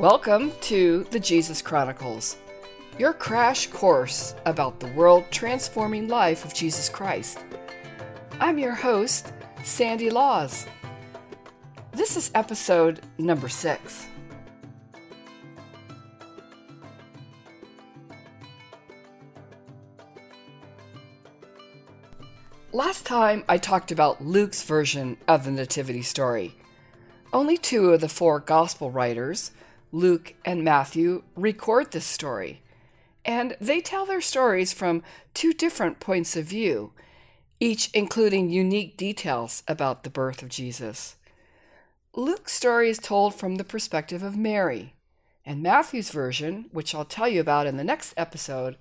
Welcome to the Jesus Chronicles, your crash course about the world transforming life of Jesus Christ. I'm your host, Sandy Laws. This is episode number six. Last time I talked about Luke's version of the Nativity story. Only two of the four Gospel writers, Luke, and Matthew record this story. And they tell their stories from two different points of view, each including unique details about the birth of Jesus. Luke's story is told from the perspective of Mary, and Matthew's version, which I'll tell you about in the next episode,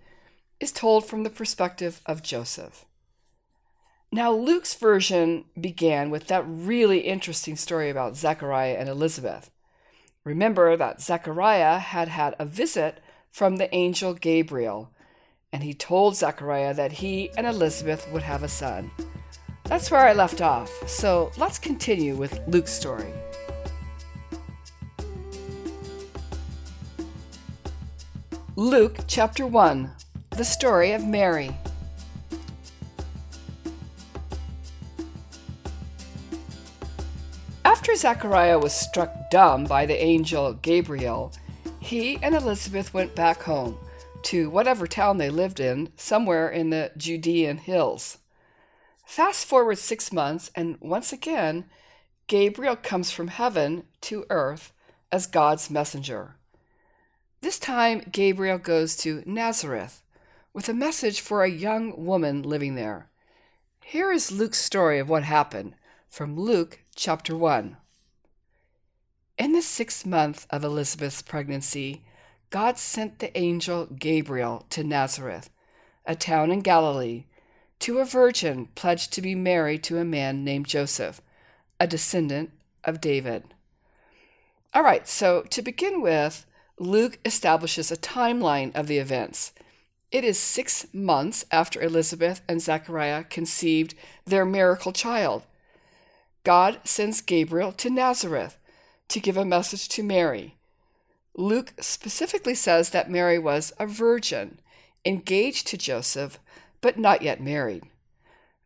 is told from the perspective of Joseph. Now, Luke's version began with that really interesting story about Zechariah and Elizabeth. Remember that Zechariah had had a visit from the angel Gabriel, and he told Zechariah that he and Elizabeth would have a son. That's where I left off, so let's continue with Luke's story. Luke chapter 1 The story of Mary. After Zechariah was struck dumb by the angel Gabriel, he and Elizabeth went back home to whatever town they lived in, somewhere in the Judean hills. Fast forward six months, and once again, Gabriel comes from heaven to earth as God's messenger. This time, Gabriel goes to Nazareth with a message for a young woman living there. Here is Luke's story of what happened from Luke chapter 1. In the sixth month of Elizabeth's pregnancy, God sent the angel Gabriel to Nazareth, a town in Galilee, to a virgin pledged to be married to a man named Joseph, a descendant of David. All right, so to begin with, Luke establishes a timeline of the events. It is six months after Elizabeth and Zechariah conceived their miracle child, God sends Gabriel to Nazareth to give a message to Mary. Luke specifically says that Mary was a virgin, engaged to Joseph, but not yet married.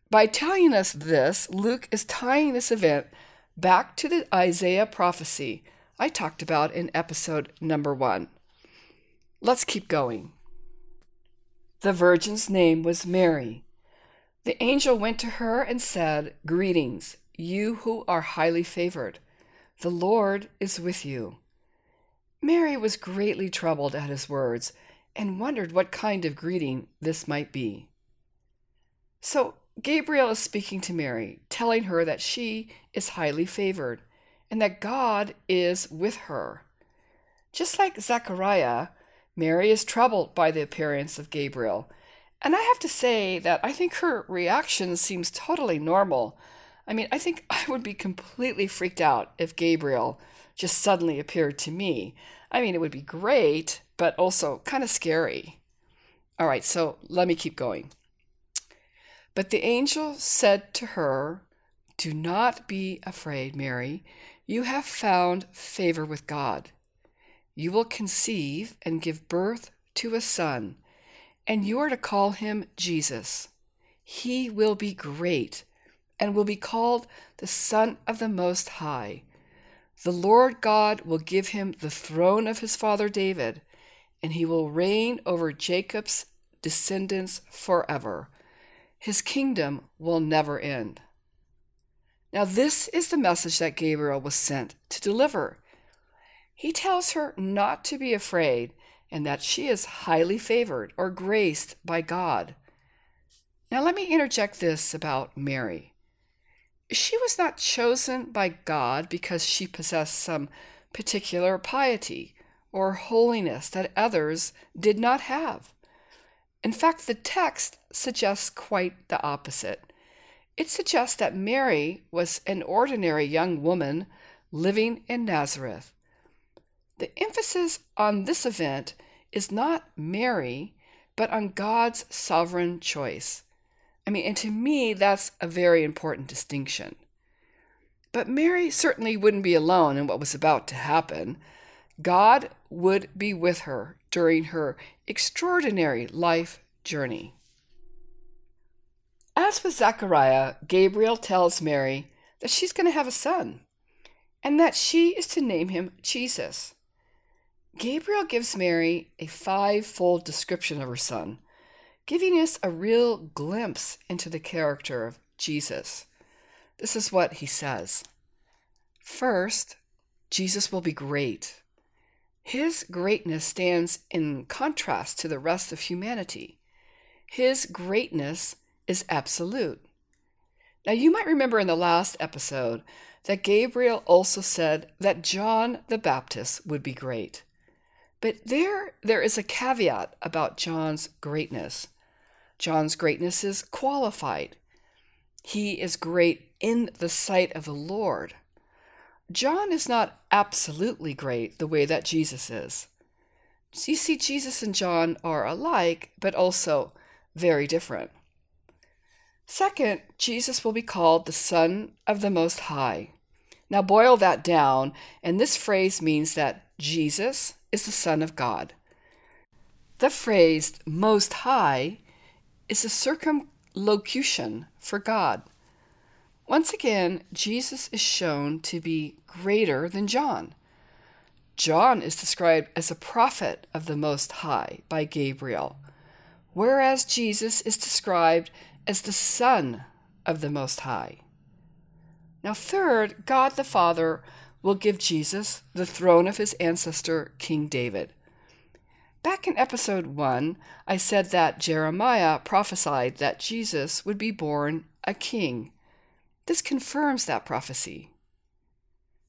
By telling us this, Luke is tying this event back to the Isaiah prophecy I talked about in episode number one. Let's keep going. The virgin's name was Mary. The angel went to her and said, Greetings you who are highly favored. The Lord is with you. Mary was greatly troubled at his words and wondered what kind of greeting this might be. So Gabriel is speaking to Mary, telling her that she is highly favored and that God is with her. Just like Zechariah, Mary is troubled by the appearance of Gabriel. And I have to say that I think her reaction seems totally normal I mean, I think I would be completely freaked out if Gabriel just suddenly appeared to me. I mean, it would be great, but also kind of scary. All right, so let me keep going. But the angel said to her, Do not be afraid, Mary. You have found favor with God. You will conceive and give birth to a son, and you are to call him Jesus. He will be great and will be called the Son of the Most High. The Lord God will give him the throne of his father David, and he will reign over Jacob's descendants forever. His kingdom will never end. Now, this is the message that Gabriel was sent to deliver. He tells her not to be afraid and that she is highly favored or graced by God. Now, let me interject this about Mary she was not chosen by God because she possessed some particular piety or holiness that others did not have. In fact, the text suggests quite the opposite. It suggests that Mary was an ordinary young woman living in Nazareth. The emphasis on this event is not Mary, but on God's sovereign choice. I mean, and to me, that's a very important distinction. But Mary certainly wouldn't be alone in what was about to happen. God would be with her during her extraordinary life journey. As with Zechariah, Gabriel tells Mary that she's going to have a son and that she is to name him Jesus. Gabriel gives Mary a five fold description of her son, giving us a real glimpse into the character of Jesus. This is what he says First, Jesus will be great. His greatness stands in contrast to the rest of humanity. His greatness is absolute. Now, you might remember in the last episode that Gabriel also said that John the Baptist would be great. But there, there is a caveat about John's greatness. John's greatness is qualified. He is great in the sight of the Lord. John is not absolutely great the way that Jesus is. you see, Jesus and John are alike, but also very different. Second, Jesus will be called the Son of the Most High. Now, boil that down, and this phrase means that Jesus is the Son of God. The phrase Most High is a circumlocution for God. Once again, Jesus is shown to be greater than John. John is described as a prophet of the Most High by Gabriel, whereas Jesus is described as the Son of the Most High. Now, third, God the Father will give Jesus the throne of his ancestor, King David. Back in episode 1, I said that Jeremiah prophesied that Jesus would be born a king this confirms that prophecy.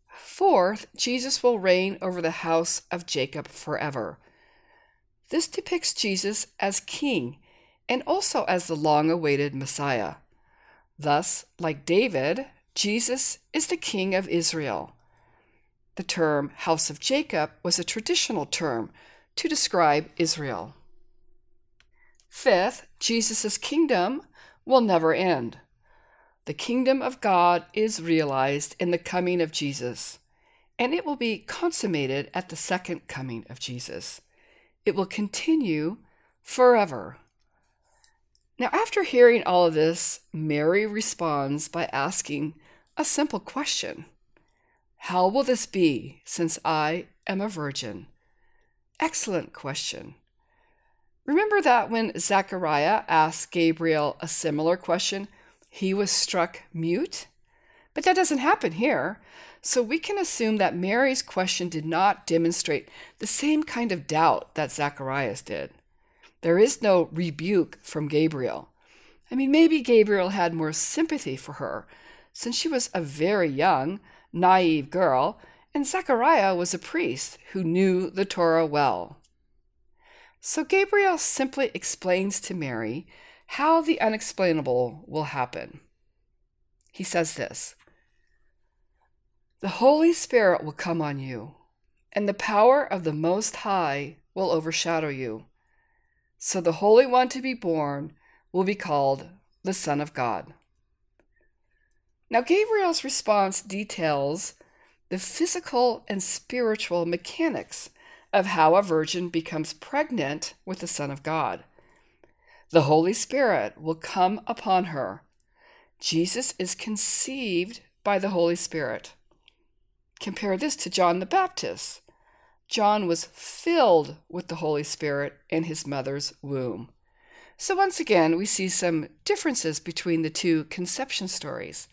Fourth, Jesus will reign over the house of Jacob forever. This depicts Jesus as king and also as the long awaited Messiah. Thus, like David, Jesus is the king of Israel. The term house of Jacob was a traditional term to describe Israel. Fifth, Jesus' kingdom will never end. The kingdom of God is realized in the coming of Jesus, and it will be consummated at the second coming of Jesus. It will continue forever. Now, after hearing all of this, Mary responds by asking a simple question How will this be since I am a virgin? Excellent question. Remember that when Zechariah asked Gabriel a similar question, he was struck mute. But that doesn't happen here. So we can assume that Mary's question did not demonstrate the same kind of doubt that Zacharias did. There is no rebuke from Gabriel. I mean, maybe Gabriel had more sympathy for her, since she was a very young, naive girl, and Zechariah was a priest who knew the Torah well. So Gabriel simply explains to Mary how the unexplainable will happen. He says this The Holy Spirit will come on you, and the power of the Most High will overshadow you. So the Holy One to be born will be called the Son of God. Now, Gabriel's response details the physical and spiritual mechanics of how a virgin becomes pregnant with the Son of God. The Holy Spirit will come upon her. Jesus is conceived by the Holy Spirit. Compare this to John the Baptist. John was filled with the Holy Spirit in his mother's womb. So, once again, we see some differences between the two conception stories.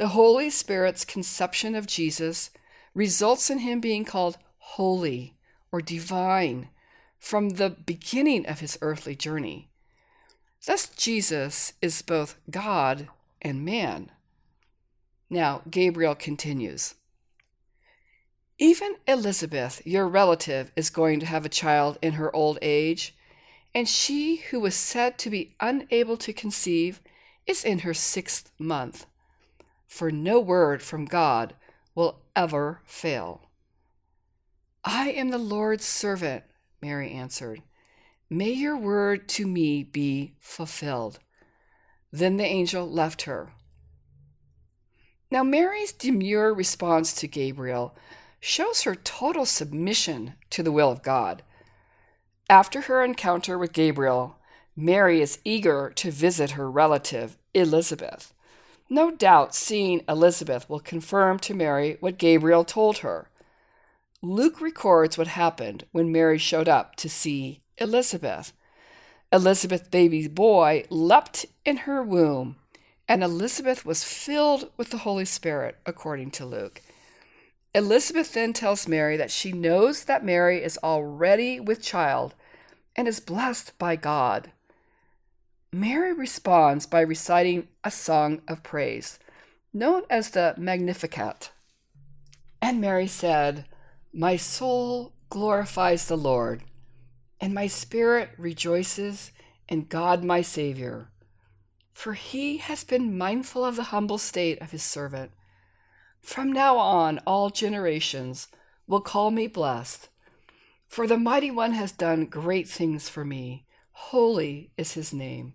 The Holy Spirit's conception of Jesus results in him being called holy or divine from the beginning of his earthly journey. Thus, Jesus is both God and man. Now, Gabriel continues Even Elizabeth, your relative, is going to have a child in her old age, and she who was said to be unable to conceive is in her sixth month. For no word from God will ever fail. I am the Lord's servant, Mary answered. May your word to me be fulfilled. Then the angel left her. Now, Mary's demure response to Gabriel shows her total submission to the will of God. After her encounter with Gabriel, Mary is eager to visit her relative, Elizabeth. No doubt seeing Elizabeth will confirm to Mary what Gabriel told her. Luke records what happened when Mary showed up to see Elizabeth. Elizabeth's baby boy leapt in her womb, and Elizabeth was filled with the Holy Spirit, according to Luke. Elizabeth then tells Mary that she knows that Mary is already with child and is blessed by God. Mary responds by reciting a song of praise, known as the Magnificat. And Mary said, My soul glorifies the Lord, and my spirit rejoices in God my Savior, for he has been mindful of the humble state of his servant. From now on, all generations will call me blessed, for the Mighty One has done great things for me. Holy is his name.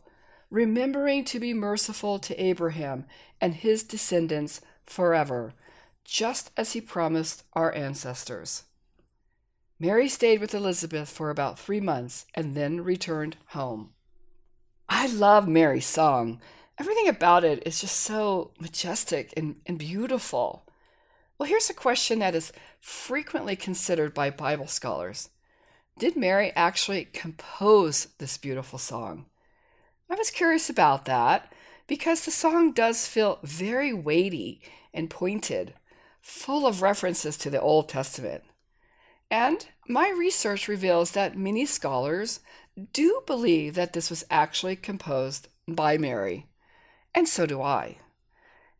remembering to be merciful to Abraham and his descendants forever, just as he promised our ancestors. Mary stayed with Elizabeth for about three months and then returned home. I love Mary's song. Everything about it is just so majestic and, and beautiful. Well, here's a question that is frequently considered by Bible scholars Did Mary actually compose this beautiful song? I was curious about that because the song does feel very weighty and pointed, full of references to the Old Testament. And my research reveals that many scholars do believe that this was actually composed by Mary, and so do I.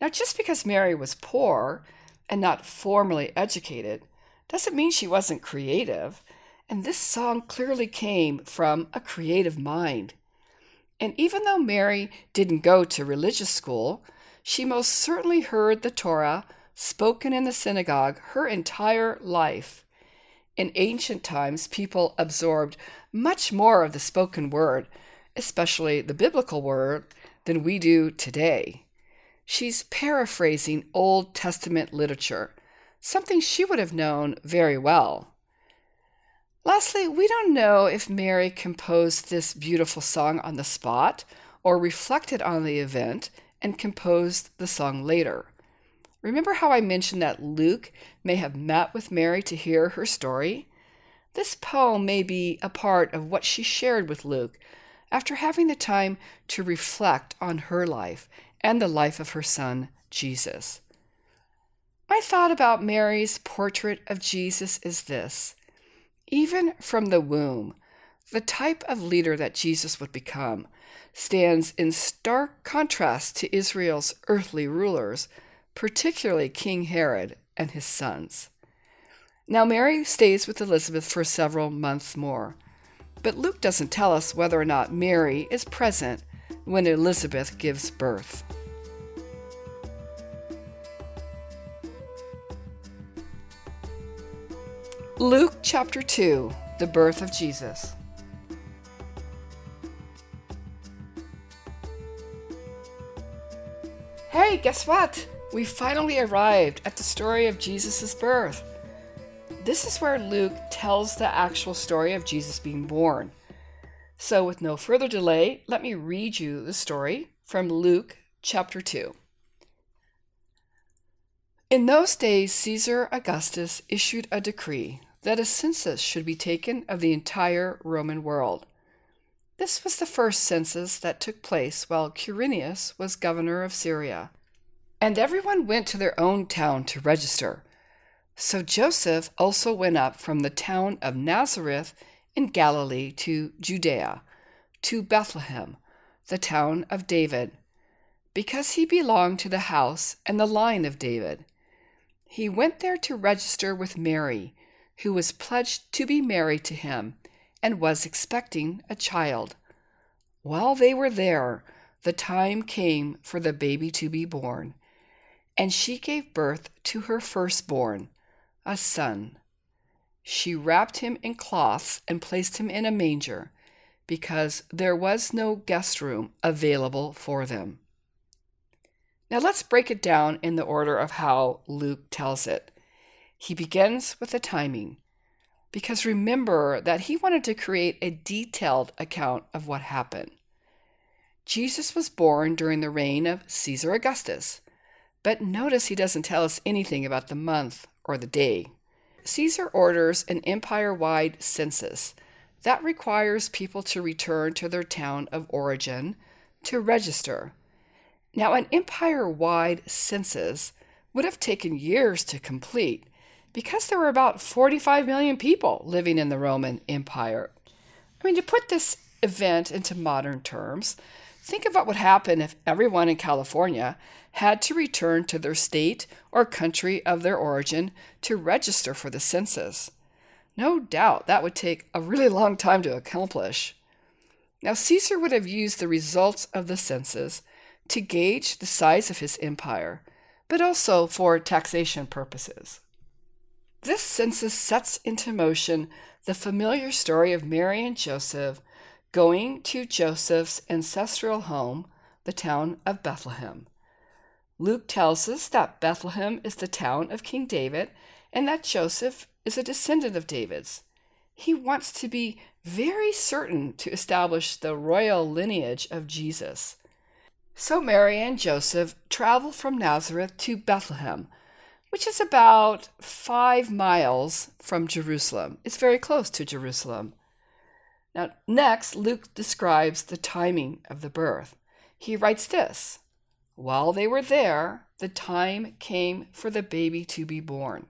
Now, just because Mary was poor and not formally educated doesn't mean she wasn't creative, and this song clearly came from a creative mind. And even though Mary didn't go to religious school, she most certainly heard the Torah spoken in the synagogue her entire life. In ancient times, people absorbed much more of the spoken word, especially the biblical word, than we do today. She's paraphrasing Old Testament literature, something she would have known very well. Lastly, we don't know if Mary composed this beautiful song on the spot or reflected on the event and composed the song later. Remember how I mentioned that Luke may have met with Mary to hear her story? This poem may be a part of what she shared with Luke after having the time to reflect on her life and the life of her son, Jesus. My thought about Mary's portrait of Jesus is this even from the womb, the type of leader that Jesus would become stands in stark contrast to Israel's earthly rulers, particularly King Herod and his sons. Now, Mary stays with Elizabeth for several months more, but Luke doesn't tell us whether or not Mary is present when Elizabeth gives birth. Luke chapter 2 The birth of Jesus. Hey, guess what? We finally arrived at the story of Jesus' birth. This is where Luke tells the actual story of Jesus being born. So, with no further delay, let me read you the story from Luke chapter 2. In those days, Caesar Augustus issued a decree that a census should be taken of the entire Roman world. This was the first census that took place while Quirinius was governor of Syria. And everyone went to their own town to register. So Joseph also went up from the town of Nazareth in Galilee to Judea, to Bethlehem, the town of David, because he belonged to the house and the line of David. He went there to register with Mary who was pledged to be married to him and was expecting a child. While they were there, the time came for the baby to be born, and she gave birth to her firstborn, a son. She wrapped him in cloths and placed him in a manger, because there was no guest room available for them. Now let's break it down in the order of how Luke tells it. He begins with the timing, because remember that he wanted to create a detailed account of what happened. Jesus was born during the reign of Caesar Augustus, but notice he doesn't tell us anything about the month or the day. Caesar orders an empire wide census that requires people to return to their town of origin to register. Now, an empire wide census would have taken years to complete because there were about 45 million people living in the Roman Empire. I mean, to put this event into modern terms, think of what would happen if everyone in California had to return to their state or country of their origin to register for the census. No doubt that would take a really long time to accomplish. Now, Caesar would have used the results of the census to gauge the size of his empire, but also for taxation purposes. This census sets into motion the familiar story of Mary and Joseph going to Joseph's ancestral home, the town of Bethlehem. Luke tells us that Bethlehem is the town of King David and that Joseph is a descendant of David's. He wants to be very certain to establish the royal lineage of Jesus. So Mary and Joseph travel from Nazareth to Bethlehem, which is about five miles from Jerusalem. It's very close to Jerusalem. Now, next, Luke describes the timing of the birth. He writes this While they were there, the time came for the baby to be born.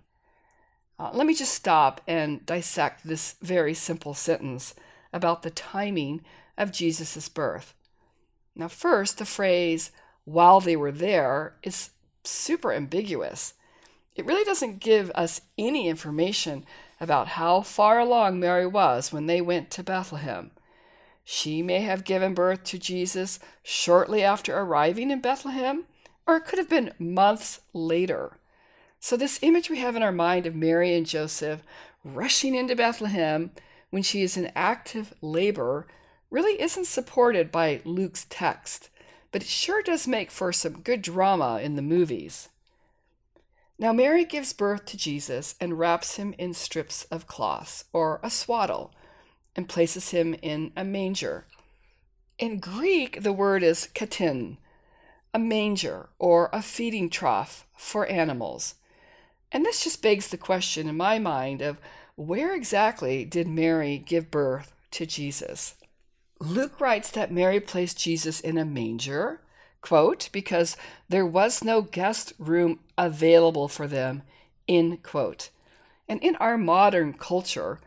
Uh, let me just stop and dissect this very simple sentence about the timing of Jesus' birth. Now, first, the phrase, while they were there, is super ambiguous. It really doesn't give us any information about how far along Mary was when they went to Bethlehem. She may have given birth to Jesus shortly after arriving in Bethlehem, or it could have been months later. So, this image we have in our mind of Mary and Joseph rushing into Bethlehem when she is in active labor really isn't supported by Luke's text, but it sure does make for some good drama in the movies. Now, Mary gives birth to Jesus and wraps him in strips of cloth, or a swaddle, and places him in a manger. In Greek, the word is katin, a manger or a feeding trough for animals. And this just begs the question in my mind of where exactly did Mary give birth to Jesus? Luke writes that Mary placed Jesus in a manger, quote, because there was no guest room available for them, in quote. And in our modern culture,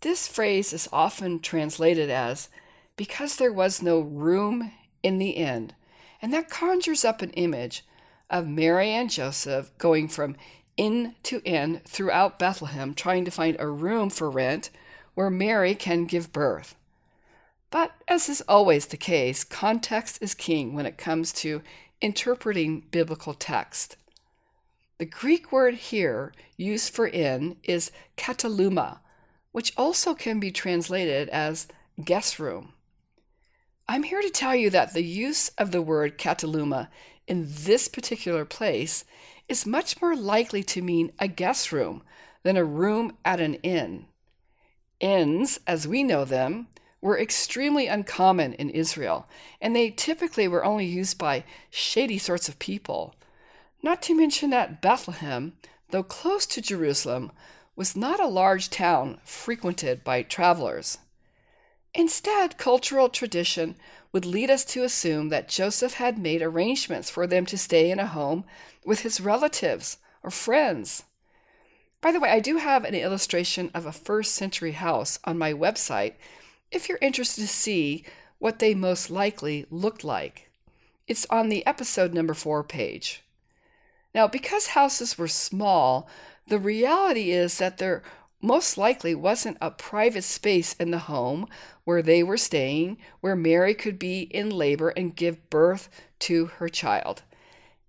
this phrase is often translated as because there was no room in the inn. And that conjures up an image of Mary and Joseph going from inn to inn throughout Bethlehem trying to find a room for rent where Mary can give birth. But as is always the case, context is king when it comes to interpreting biblical text. The Greek word here used for inn is kataluma, which also can be translated as guest room. I'm here to tell you that the use of the word kataluma in this particular place is much more likely to mean a guest room than a room at an inn. Inns, as we know them, were extremely uncommon in Israel, and they typically were only used by shady sorts of people. Not to mention that Bethlehem, though close to Jerusalem, was not a large town frequented by travelers. Instead, cultural tradition would lead us to assume that Joseph had made arrangements for them to stay in a home with his relatives or friends. By the way, I do have an illustration of a first century house on my website if you're interested to see what they most likely looked like. It's on the episode number four page. Now, because houses were small, the reality is that there most likely wasn't a private space in the home where they were staying, where Mary could be in labor and give birth to her child.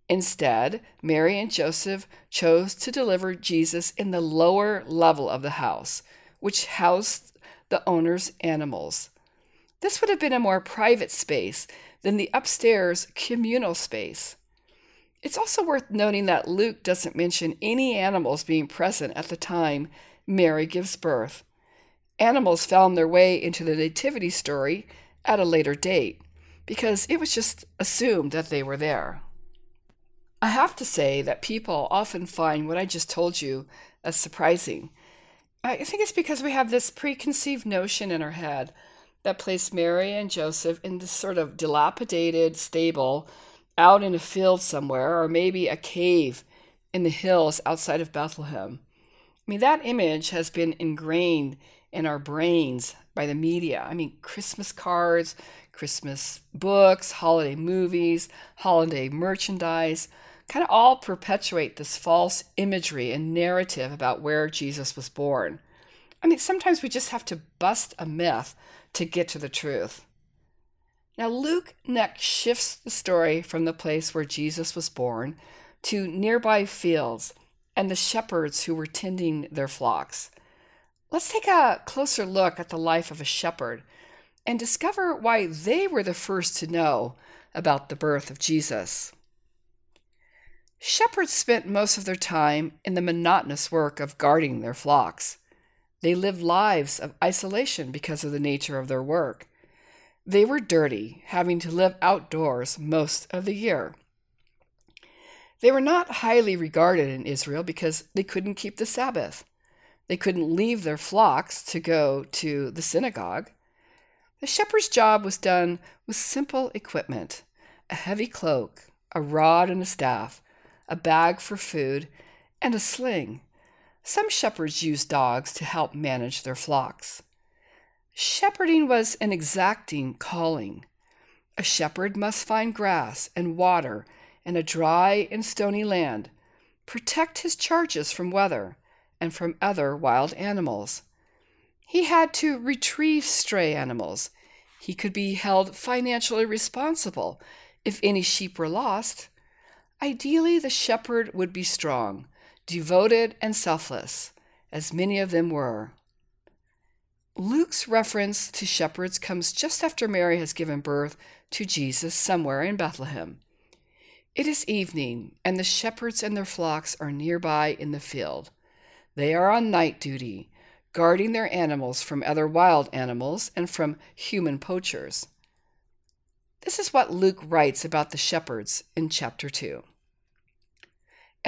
Instead, Mary and Joseph chose to deliver Jesus in the lower level of the house, which housed the owner's animals. This would have been a more private space than the upstairs communal space. It's also worth noting that Luke doesn't mention any animals being present at the time Mary gives birth. Animals found their way into the Nativity story at a later date because it was just assumed that they were there. I have to say that people often find what I just told you as surprising. I think it's because we have this preconceived notion in our head that placed Mary and Joseph in this sort of dilapidated stable out in a field somewhere, or maybe a cave in the hills outside of Bethlehem. I mean, that image has been ingrained in our brains by the media. I mean, Christmas cards, Christmas books, holiday movies, holiday merchandise kind of all perpetuate this false imagery and narrative about where Jesus was born. I mean, sometimes we just have to bust a myth to get to the truth. Now, Luke next shifts the story from the place where Jesus was born to nearby fields and the shepherds who were tending their flocks. Let's take a closer look at the life of a shepherd and discover why they were the first to know about the birth of Jesus. Shepherds spent most of their time in the monotonous work of guarding their flocks. They lived lives of isolation because of the nature of their work. They were dirty, having to live outdoors most of the year. They were not highly regarded in Israel because they couldn't keep the Sabbath. They couldn't leave their flocks to go to the synagogue. The shepherd's job was done with simple equipment a heavy cloak, a rod and a staff, a bag for food, and a sling. Some shepherds used dogs to help manage their flocks. Shepherding was an exacting calling. A shepherd must find grass and water in a dry and stony land, protect his charges from weather and from other wild animals. He had to retrieve stray animals. He could be held financially responsible if any sheep were lost. Ideally, the shepherd would be strong, devoted, and selfless, as many of them were. Luke's reference to shepherds comes just after Mary has given birth to Jesus somewhere in Bethlehem. It is evening, and the shepherds and their flocks are nearby in the field. They are on night duty, guarding their animals from other wild animals and from human poachers. This is what Luke writes about the shepherds in chapter 2.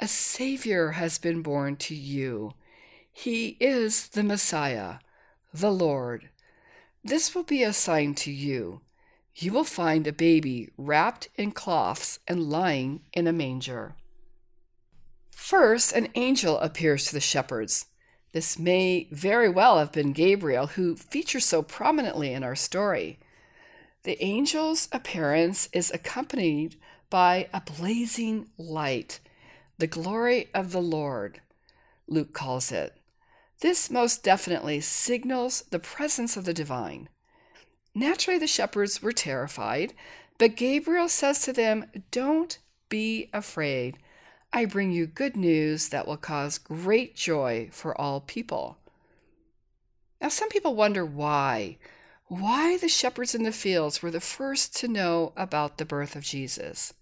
a Savior has been born to you. He is the Messiah, the Lord. This will be a sign to you you will find a baby wrapped in cloths and lying in a manger. First, an angel appears to the shepherds. This may very well have been Gabriel, who features so prominently in our story. The angel's appearance is accompanied by a blazing light, the glory of the Lord, Luke calls it. This most definitely signals the presence of the divine. Naturally, the shepherds were terrified, but Gabriel says to them, Don't be afraid. I bring you good news that will cause great joy for all people. Now, some people wonder why. Why the shepherds in the fields were the first to know about the birth of Jesus.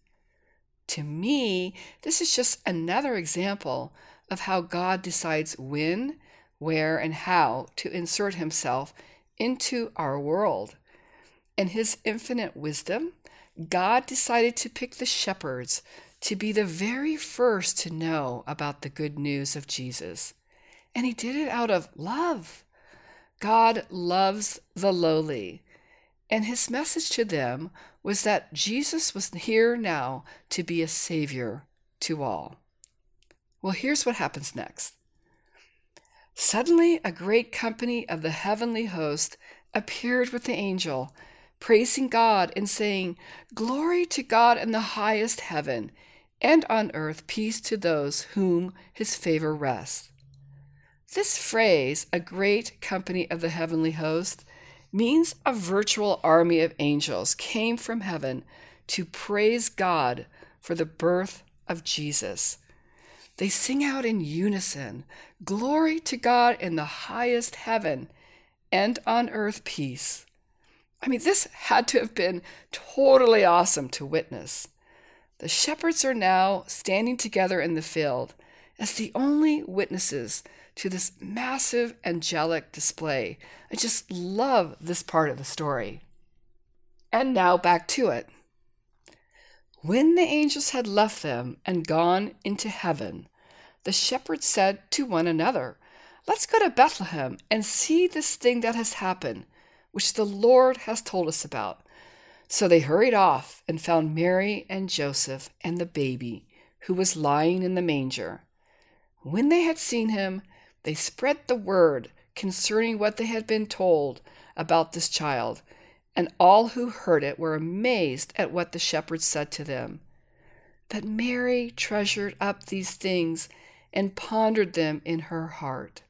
To me, this is just another example of how God decides when, where, and how to insert himself into our world. In his infinite wisdom, God decided to pick the shepherds to be the very first to know about the good news of Jesus. And he did it out of love. God loves the lowly. And his message to them was that Jesus was here now to be a savior to all. Well, here's what happens next. Suddenly, a great company of the heavenly host appeared with the angel, praising God and saying, Glory to God in the highest heaven, and on earth peace to those whom his favor rests. This phrase, a great company of the heavenly host, means a virtual army of angels came from heaven to praise God for the birth of Jesus. They sing out in unison Glory to God in the highest heaven, and on earth peace. I mean, this had to have been totally awesome to witness. The shepherds are now standing together in the field as the only witnesses to this massive angelic display. I just love this part of the story. And now back to it. When the angels had left them and gone into heaven, the shepherds said to one another, Let's go to Bethlehem and see this thing that has happened, which the Lord has told us about. So they hurried off and found Mary and Joseph and the baby, who was lying in the manger. When they had seen him, they spread the word concerning what they had been told about this child, and all who heard it were amazed at what the shepherds said to them. But Mary treasured up these things and pondered them in her heart.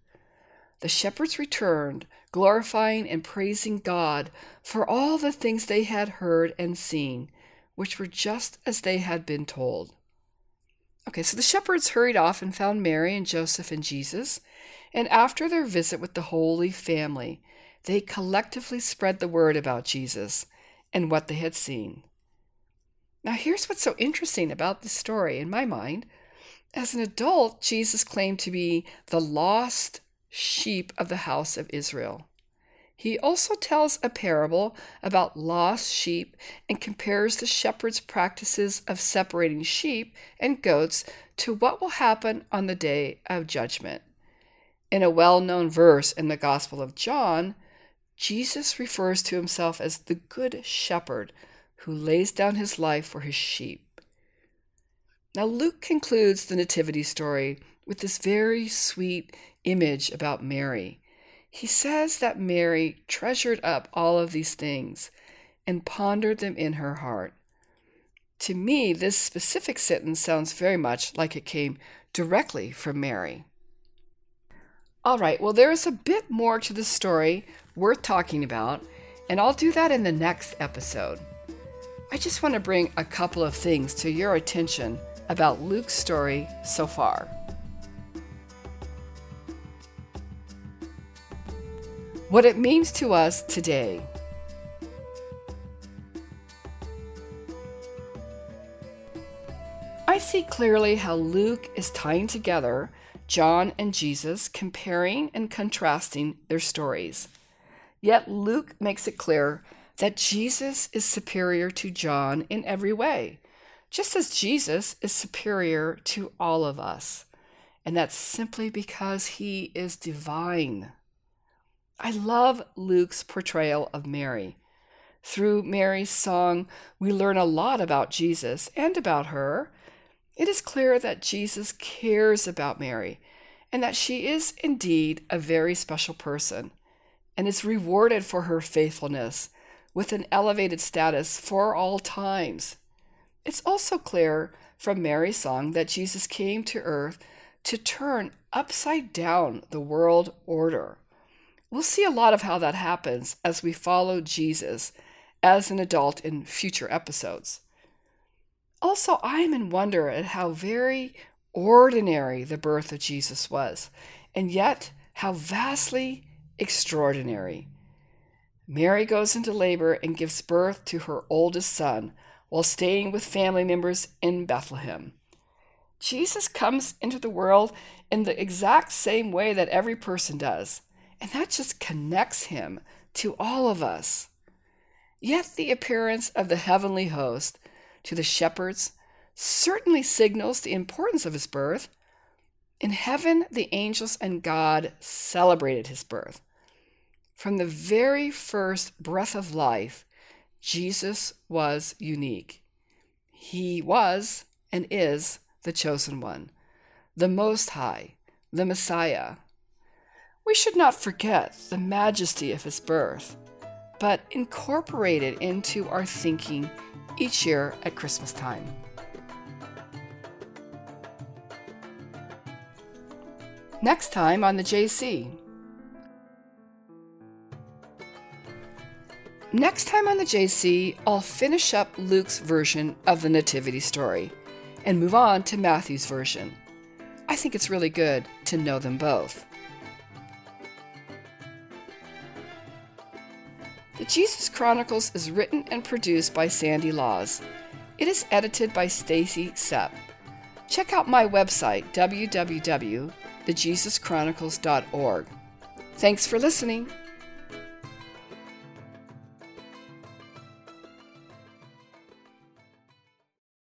The shepherds returned, glorifying and praising God for all the things they had heard and seen, which were just as they had been told. Okay, so the shepherds hurried off and found Mary and Joseph and Jesus and after their visit with the Holy Family, they collectively spread the word about Jesus and what they had seen. Now, here's what's so interesting about this story in my mind. As an adult, Jesus claimed to be the lost sheep of the house of Israel. He also tells a parable about lost sheep and compares the shepherd's practices of separating sheep and goats to what will happen on the day of judgment. In a well known verse in the Gospel of John, Jesus refers to himself as the Good Shepherd who lays down his life for his sheep. Now, Luke concludes the Nativity story with this very sweet image about Mary. He says that Mary treasured up all of these things and pondered them in her heart. To me, this specific sentence sounds very much like it came directly from Mary. All right, well, there is a bit more to the story worth talking about, and I'll do that in the next episode. I just want to bring a couple of things to your attention about Luke's story so far. What it means to us today. I see clearly how Luke is tying together John and Jesus, comparing and contrasting their stories. Yet Luke makes it clear that Jesus is superior to John in every way, just as Jesus is superior to all of us. And that's simply because he is divine. I love Luke's portrayal of Mary. Through Mary's song, we learn a lot about Jesus and about her, it is clear that Jesus cares about Mary and that she is indeed a very special person and is rewarded for her faithfulness with an elevated status for all times. It's also clear from Mary's song that Jesus came to earth to turn upside down the world order. We'll see a lot of how that happens as we follow Jesus as an adult in future episodes. Also, I am in wonder at how very ordinary the birth of Jesus was, and yet how vastly extraordinary. Mary goes into labor and gives birth to her oldest son while staying with family members in Bethlehem. Jesus comes into the world in the exact same way that every person does, and that just connects him to all of us. Yet the appearance of the heavenly host to the shepherds certainly signals the importance of his birth. In heaven, the angels and God celebrated his birth. From the very first breath of life, Jesus was unique. He was and is the chosen one, the Most High, the Messiah. We should not forget the majesty of his birth, but incorporate it into our thinking each year at Christmas time. Next time on the JC. Next time on the JC, I'll finish up Luke's version of the Nativity story and move on to Matthew's version. I think it's really good to know them both. The Jesus Chronicles is written and produced by Sandy Laws. It is edited by Stacy Sepp. Check out my website, www.thejesuschronicles.org. Thanks for listening.